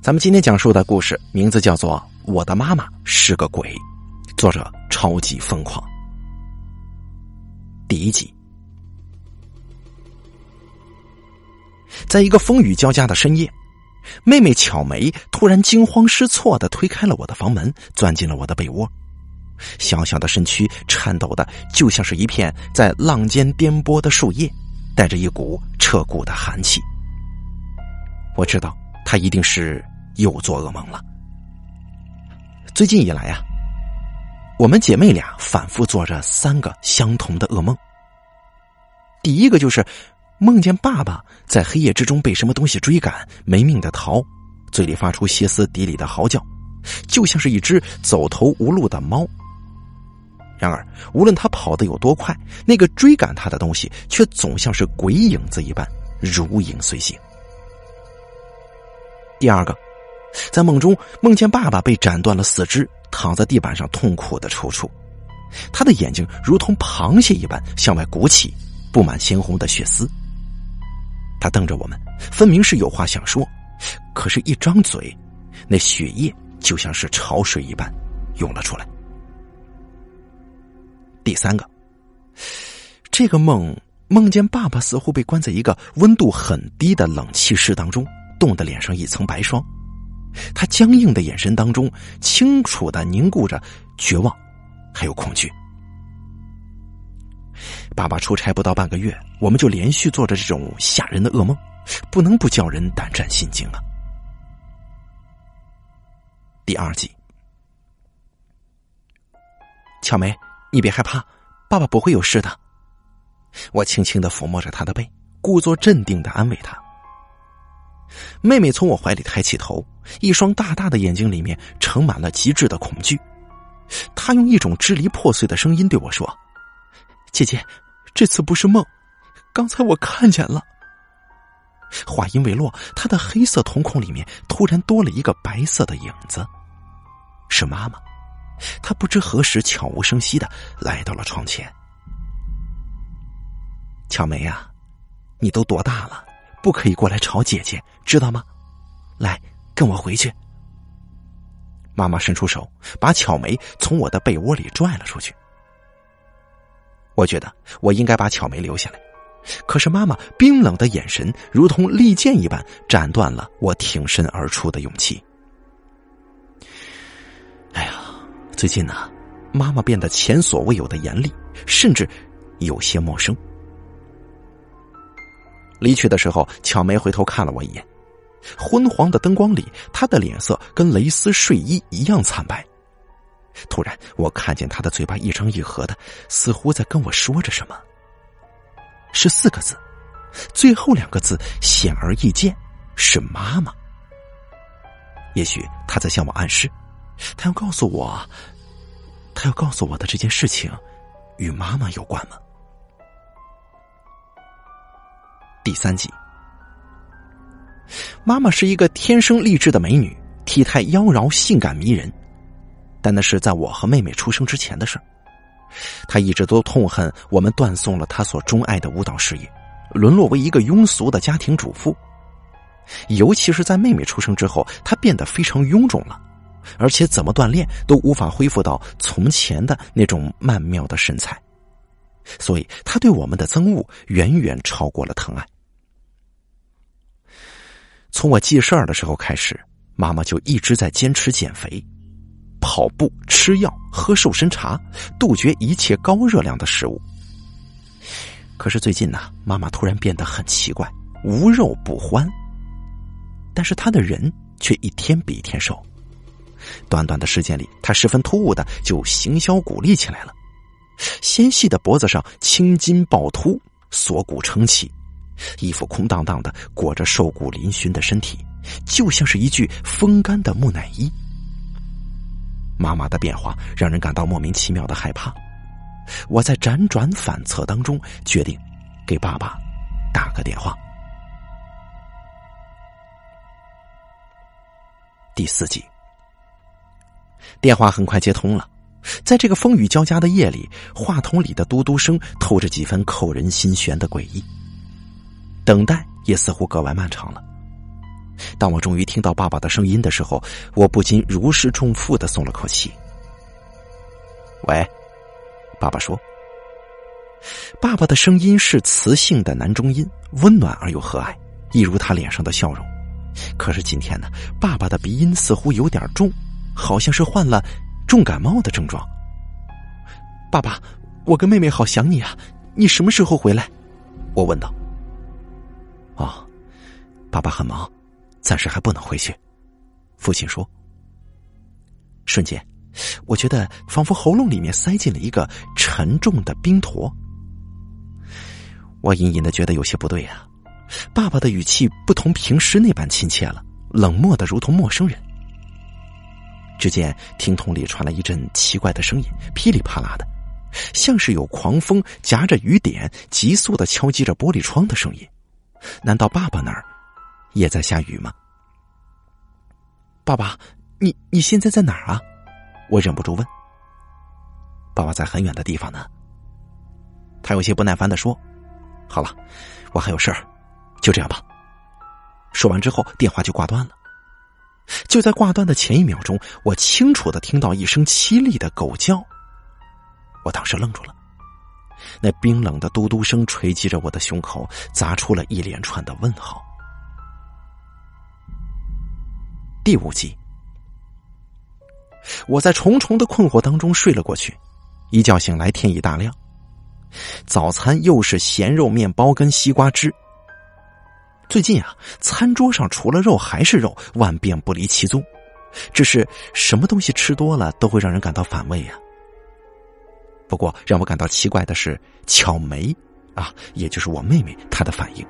咱们今天讲述的故事名字叫做《我的妈妈是个鬼》，作者超级疯狂。第一集，在一个风雨交加的深夜，妹妹巧梅突然惊慌失措的推开了我的房门，钻进了我的被窝，小小的身躯颤抖的就像是一片在浪尖颠簸的树叶，带着一股彻骨的寒气。我知道他一定是。又做噩梦了。最近以来啊，我们姐妹俩反复做着三个相同的噩梦。第一个就是梦见爸爸在黑夜之中被什么东西追赶，没命的逃，嘴里发出歇斯底里的嚎叫，就像是一只走投无路的猫。然而，无论他跑得有多快，那个追赶他的东西却总像是鬼影子一般，如影随形。第二个。在梦中，梦见爸爸被斩断了四肢，躺在地板上痛苦的抽搐，他的眼睛如同螃蟹一般向外鼓起，布满鲜红的血丝。他瞪着我们，分明是有话想说，可是，一张嘴，那血液就像是潮水一般涌了出来。第三个，这个梦梦见爸爸似乎被关在一个温度很低的冷气室当中，冻得脸上一层白霜。他僵硬的眼神当中，清楚的凝固着绝望，还有恐惧。爸爸出差不到半个月，我们就连续做着这种吓人的噩梦，不能不叫人胆战心惊啊！第二集，巧梅，你别害怕，爸爸不会有事的。我轻轻的抚摸着他的背，故作镇定的安慰他。妹妹从我怀里抬起头，一双大大的眼睛里面盛满了极致的恐惧。她用一种支离破碎的声音对我说：“姐姐，这次不是梦，刚才我看见了。”话音未落，她的黑色瞳孔里面突然多了一个白色的影子，是妈妈。她不知何时悄无声息的来到了床前。巧梅呀，你都多大了？不可以过来吵姐姐，知道吗？来，跟我回去。妈妈伸出手，把巧梅从我的被窝里拽了出去。我觉得我应该把巧梅留下来，可是妈妈冰冷的眼神如同利剑一般，斩断了我挺身而出的勇气。哎呀，最近呢，妈妈变得前所未有的严厉，甚至有些陌生。离去的时候，巧梅回头看了我一眼，昏黄的灯光里，她的脸色跟蕾丝睡衣一样惨白。突然，我看见她的嘴巴一张一合的，似乎在跟我说着什么。是四个字，最后两个字显而易见，是妈妈。也许她在向我暗示，她要告诉我，她要告诉我的这件事情，与妈妈有关吗？第三集，妈妈是一个天生丽质的美女，体态妖娆、性感迷人。但那是在我和妹妹出生之前的事她一直都痛恨我们断送了她所钟爱的舞蹈事业，沦落为一个庸俗的家庭主妇。尤其是在妹妹出生之后，她变得非常臃肿了，而且怎么锻炼都无法恢复到从前的那种曼妙的身材。所以，她对我们的憎恶远远超过了疼爱。从我记事儿的时候开始，妈妈就一直在坚持减肥、跑步、吃药、喝瘦身茶，杜绝一切高热量的食物。可是最近呢，妈妈突然变得很奇怪，无肉不欢。但是她的人却一天比一天瘦。短短的时间里，她十分突兀的就行销骨立起来了，纤细的脖子上青筋暴突，锁骨撑起。衣服空荡荡的，裹着瘦骨嶙峋的身体，就像是一具风干的木乃伊。妈妈的变化让人感到莫名其妙的害怕。我在辗转反侧当中，决定给爸爸打个电话。第四集，电话很快接通了。在这个风雨交加的夜里，话筒里的嘟嘟声透着几分扣人心弦的诡异。等待也似乎格外漫长了。当我终于听到爸爸的声音的时候，我不禁如释重负的松了口气。喂，爸爸说。爸爸的声音是磁性的男中音，温暖而又和蔼，一如他脸上的笑容。可是今天呢，爸爸的鼻音似乎有点重，好像是患了重感冒的症状。爸爸，我跟妹妹好想你啊，你什么时候回来？我问道。哦，爸爸很忙，暂时还不能回去。父亲说。瞬间，我觉得仿佛喉咙里面塞进了一个沉重的冰坨。我隐隐的觉得有些不对呀，爸爸的语气不同平时那般亲切了，冷漠的如同陌生人。只见听筒里传来一阵奇怪的声音，噼里啪啦的，像是有狂风夹着雨点急速的敲击着玻璃窗的声音。难道爸爸那儿也在下雨吗？爸爸，你你现在在哪儿啊？我忍不住问。爸爸在很远的地方呢。他有些不耐烦的说。好了，我还有事儿，就这样吧。说完之后，电话就挂断了。就在挂断的前一秒钟，我清楚的听到一声凄厉的狗叫。我当时愣住了，那冰冷的嘟嘟声锤击着我的胸口，砸出了一连串的问号。第五集，我在重重的困惑当中睡了过去，一觉醒来，天已大亮。早餐又是咸肉面包跟西瓜汁。最近啊，餐桌上除了肉还是肉，万变不离其宗。只是什么东西吃多了都会让人感到反胃呀。不过让我感到奇怪的是，巧梅啊，也就是我妹妹她的反应。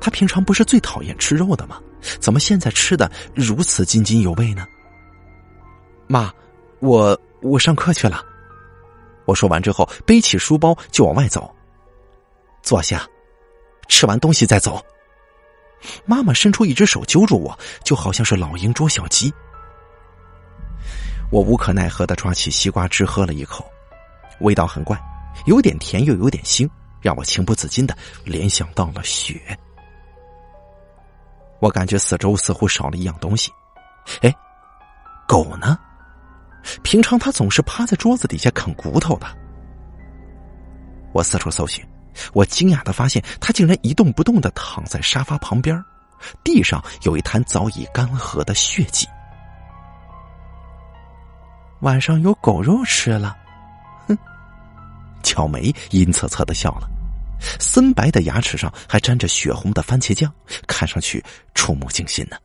她平常不是最讨厌吃肉的吗？怎么现在吃的如此津津有味呢？妈，我我上课去了。我说完之后，背起书包就往外走。坐下，吃完东西再走。妈妈伸出一只手揪住我，就好像是老鹰捉小鸡。我无可奈何的抓起西瓜汁喝了一口，味道很怪，有点甜又有点腥，让我情不自禁的联想到了血。我感觉四周似乎少了一样东西，哎，狗呢？平常他总是趴在桌子底下啃骨头的。我四处搜寻，我惊讶的发现他竟然一动不动的躺在沙发旁边，地上有一滩早已干涸的血迹。晚上有狗肉吃了，哼！巧梅阴恻恻的笑了，森白的牙齿上还沾着血红的番茄酱，看上去触目惊心呢。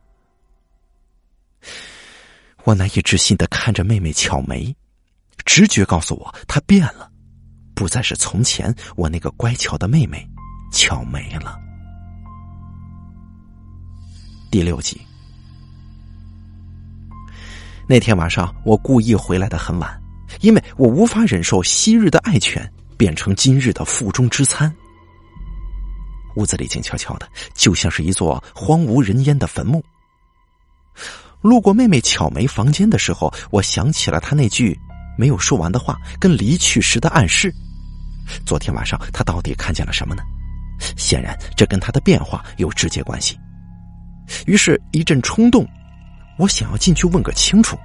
我难以置信的看着妹妹巧梅，直觉告诉我她变了，不再是从前我那个乖巧的妹妹巧梅了。第六集，那天晚上我故意回来的很晚，因为我无法忍受昔日的爱犬变成今日的腹中之餐。屋子里静悄悄的，就像是一座荒无人烟的坟墓。路过妹妹巧梅房间的时候，我想起了她那句没有说完的话，跟离去时的暗示。昨天晚上她到底看见了什么呢？显然，这跟她的变化有直接关系。于是，一阵冲动，我想要进去问个清楚。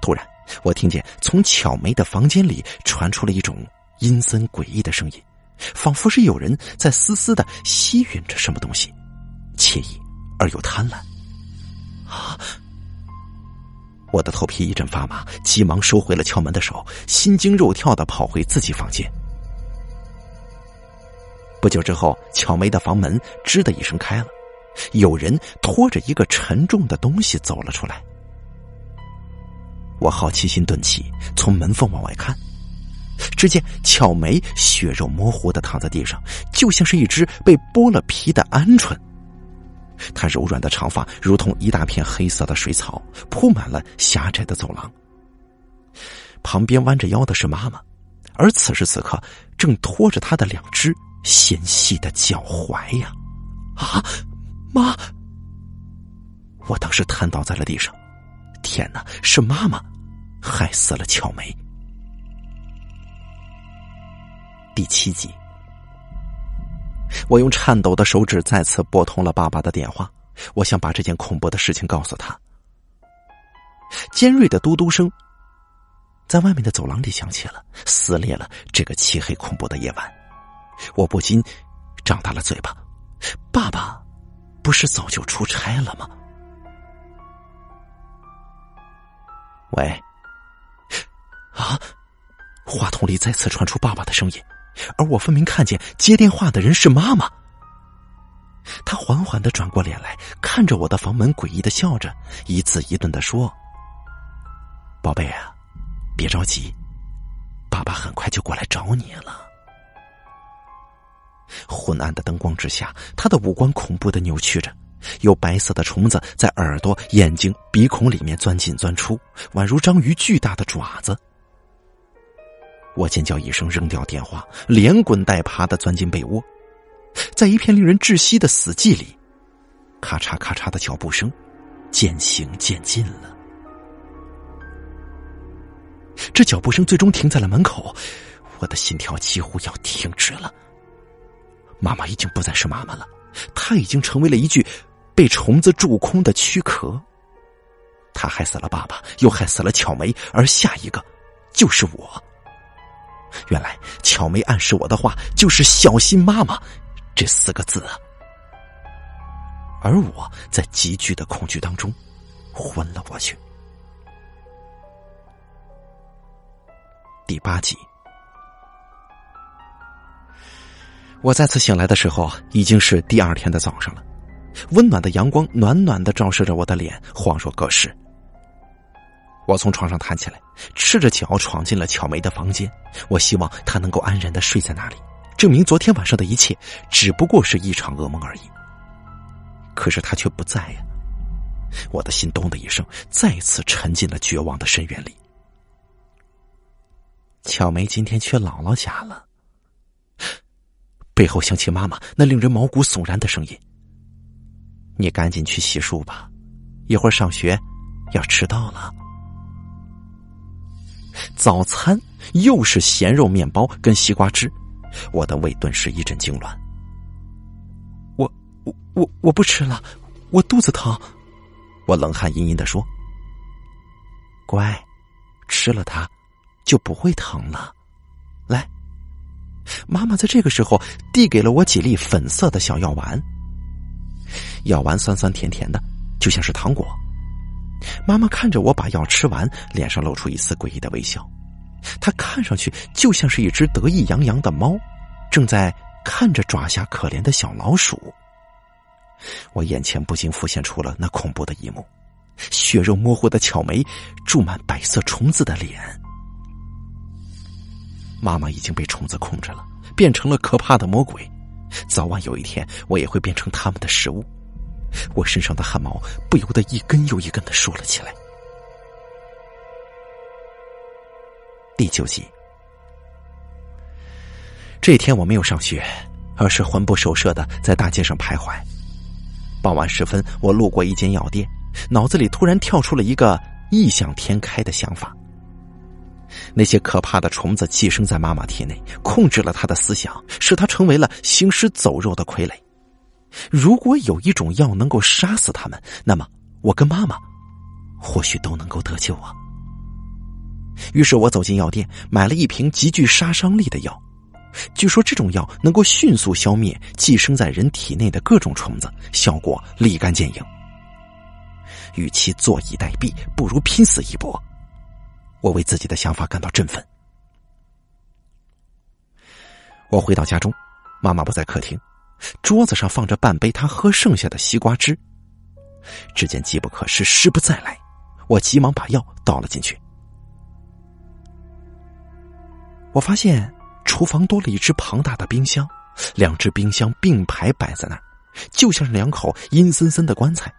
突然，我听见从巧梅的房间里传出了一种阴森诡异的声音，仿佛是有人在丝丝的吸吮着什么东西，惬意而又贪婪。啊！我的头皮一阵发麻，急忙收回了敲门的手，心惊肉跳的跑回自己房间。不久之后，巧梅的房门吱的一声开了，有人拖着一个沉重的东西走了出来。我好奇心顿起，从门缝往外看，只见巧梅血肉模糊的躺在地上，就像是一只被剥了皮的鹌鹑。她柔软的长发如同一大片黑色的水草，铺满了狭窄的走廊。旁边弯着腰的是妈妈，而此时此刻正拖着她的两只纤细的脚踝呀！啊，妈！我当时瘫倒在了地上。天哪，是妈妈害死了巧梅。第七集。我用颤抖的手指再次拨通了爸爸的电话，我想把这件恐怖的事情告诉他。尖锐的嘟嘟声在外面的走廊里响起了，撕裂了这个漆黑恐怖的夜晚。我不禁张大了嘴巴：“爸爸，不是早就出差了吗？”喂，啊！话筒里再次传出爸爸的声音，而我分明看见接电话的人是妈妈。他缓缓的转过脸来，看着我的房门，诡异的笑着，一字一顿的说：“宝贝啊，别着急，爸爸很快就过来找你了。”昏暗的灯光之下，他的五官恐怖的扭曲着，有白色的虫子在耳朵、眼睛、鼻孔里面钻进钻出，宛如章鱼巨大的爪子。我尖叫一声，扔掉电话，连滚带爬的钻进被窝，在一片令人窒息的死寂里，咔嚓咔嚓的脚步声渐行渐近了。这脚步声最终停在了门口，我的心跳几乎要停止了。妈妈已经不再是妈妈了，她已经成为了一具被虫子蛀空的躯壳。她害死了爸爸，又害死了巧梅，而下一个就是我。原来巧梅暗示我的话就是“小心妈妈”这四个字啊，而我在急剧的恐惧当中昏了过去。第八集，我再次醒来的时候已经是第二天的早上了，温暖的阳光暖暖的照射着我的脸，恍若隔世。我从床上弹起来，赤着脚闯进了巧梅的房间。我希望她能够安然的睡在那里，证明昨天晚上的一切只不过是一场噩梦而已。可是她却不在呀！我的心咚的一声，再次沉进了绝望的深渊里。巧梅今天去姥姥家了。背后响起妈妈那令人毛骨悚然的声音：“你赶紧去洗漱吧，一会儿上学要迟到了。”早餐又是咸肉面包跟西瓜汁，我的胃顿时一阵痉挛。我我我我不吃了，我肚子疼。我冷汗吟吟的说：“乖，吃了它就不会疼了。”妈妈在这个时候递给了我几粒粉色的小药丸，药丸酸酸甜甜的，就像是糖果。妈妈看着我把药吃完，脸上露出一丝诡异的微笑。她看上去就像是一只得意洋洋的猫，正在看着爪下可怜的小老鼠。我眼前不禁浮现出了那恐怖的一幕：血肉模糊的巧梅，住满白色虫子的脸。妈妈已经被虫子控制了，变成了可怕的魔鬼。早晚有一天，我也会变成他们的食物。我身上的汗毛不由得一根又一根的竖了起来。第九集，这天我没有上学，而是魂不守舍的在大街上徘徊。傍晚时分，我路过一间药店，脑子里突然跳出了一个异想天开的想法：那些可怕的虫子寄生在妈妈体内，控制了她的思想，使她成为了行尸走肉的傀儡。如果有一种药能够杀死他们，那么我跟妈妈或许都能够得救啊。于是我走进药店，买了一瓶极具杀伤力的药。据说这种药能够迅速消灭寄生在人体内的各种虫子，效果立竿见影。与其坐以待毙，不如拼死一搏。我为自己的想法感到振奋。我回到家中，妈妈不在客厅。桌子上放着半杯她喝剩下的西瓜汁。只见机不可失，失不再来，我急忙把药倒了进去。我发现厨房多了一只庞大的冰箱，两只冰箱并排摆在那儿，就像是两口阴森森的棺材。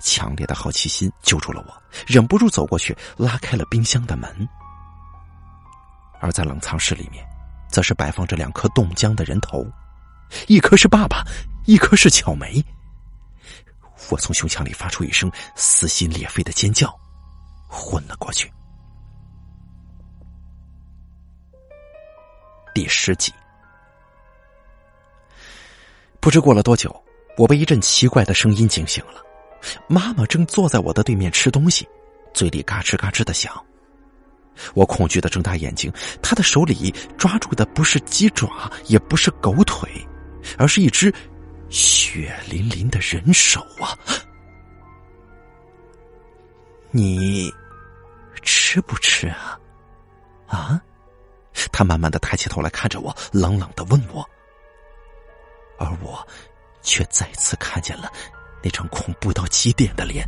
强烈的好奇心揪住了我，忍不住走过去拉开了冰箱的门。而在冷藏室里面，则是摆放着两颗冻僵的人头。一颗是爸爸，一颗是巧梅。我从胸腔里发出一声撕心裂肺的尖叫，昏了过去。第十集，不知过了多久，我被一阵奇怪的声音惊醒了。妈妈正坐在我的对面吃东西，嘴里嘎吱嘎吱的响。我恐惧的睁大眼睛，她的手里抓住的不是鸡爪，也不是狗腿，而是一只血淋淋的人手啊！你吃不吃啊？啊？他慢慢的抬起头来看着我，冷冷的问我，而我却再次看见了那张恐怖到极点的脸。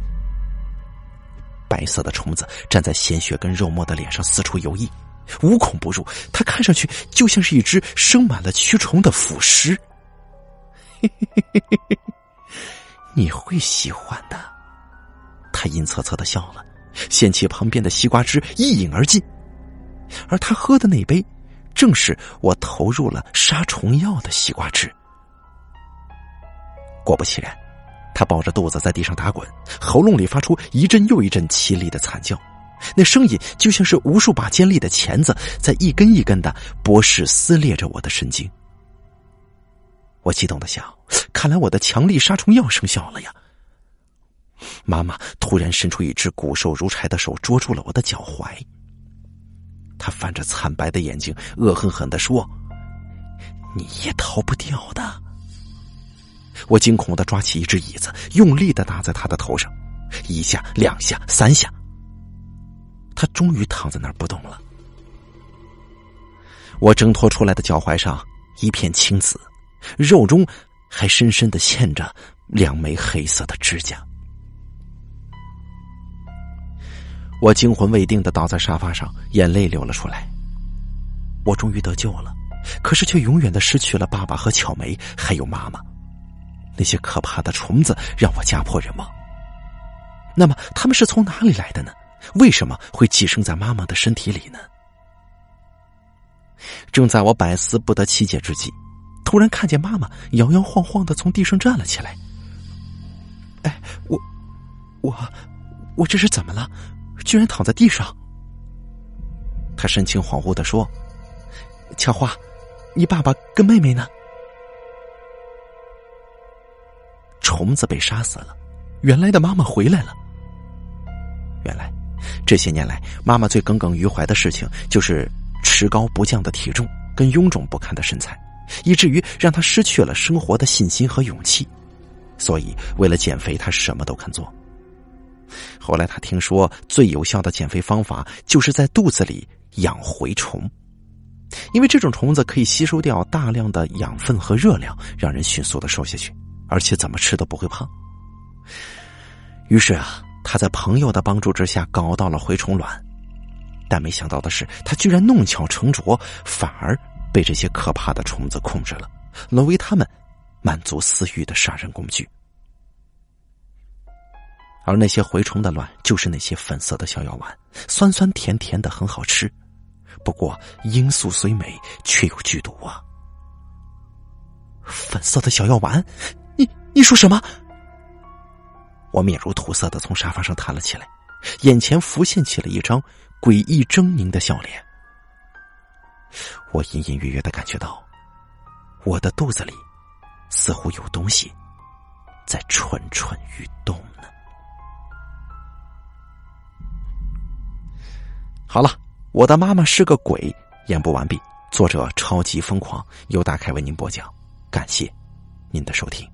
白色的虫子站在鲜血跟肉沫的脸上四处游弋，无孔不入。它看上去就像是一只生满了蛆虫的腐尸。你会喜欢的。他阴恻恻的笑了，掀起旁边的西瓜汁一饮而尽。而他喝的那杯，正是我投入了杀虫药的西瓜汁。果不其然，他抱着肚子在地上打滚，喉咙里发出一阵又一阵凄厉的惨叫，那声音就像是无数把尖利的钳子在一根一根的剥蚀撕裂着我的神经。我激动的想：看来我的强力杀虫药生效了呀！妈妈突然伸出一只骨瘦如柴的手，捉住了我的脚踝。他翻着惨白的眼睛，恶狠狠的说：“你也逃不掉的。”我惊恐的抓起一只椅子，用力的打在他的头上，一下、两下、三下，他终于躺在那儿不动了。我挣脱出来的脚踝上一片青紫，肉中还深深的嵌着两枚黑色的指甲。我惊魂未定的倒在沙发上，眼泪流了出来。我终于得救了，可是却永远的失去了爸爸和巧梅，还有妈妈。那些可怕的虫子让我家破人亡。那么他们是从哪里来的呢？为什么会寄生在妈妈的身体里呢？正在我百思不得其解之际，突然看见妈妈摇摇晃晃的从地上站了起来。哎，我，我，我这是怎么了？居然躺在地上，他神情恍惚的说：“巧花，你爸爸跟妹妹呢？”虫子被杀死了，原来的妈妈回来了。原来这些年来，妈妈最耿耿于怀的事情就是持高不降的体重跟臃肿不堪的身材，以至于让她失去了生活的信心和勇气。所以，为了减肥，她什么都肯做。后来他听说最有效的减肥方法就是在肚子里养蛔虫，因为这种虫子可以吸收掉大量的养分和热量，让人迅速的瘦下去，而且怎么吃都不会胖。于是啊，他在朋友的帮助之下搞到了蛔虫卵，但没想到的是，他居然弄巧成拙，反而被这些可怕的虫子控制了，沦为他们满足私欲的杀人工具。而那些蛔虫的卵，就是那些粉色的小药丸，酸酸甜甜的，很好吃。不过罂粟虽美，却有剧毒啊！粉色的小药丸，你说什么？我面如土色的从沙发上弹了起来，眼前浮现起了一张诡异狰狞的笑脸。我隐隐约约的感觉到，我的肚子里似乎有东西在蠢蠢欲动呢。好了，我的妈妈是个鬼，演播完毕。作者超级疯狂，由大凯为您播讲，感谢您的收听。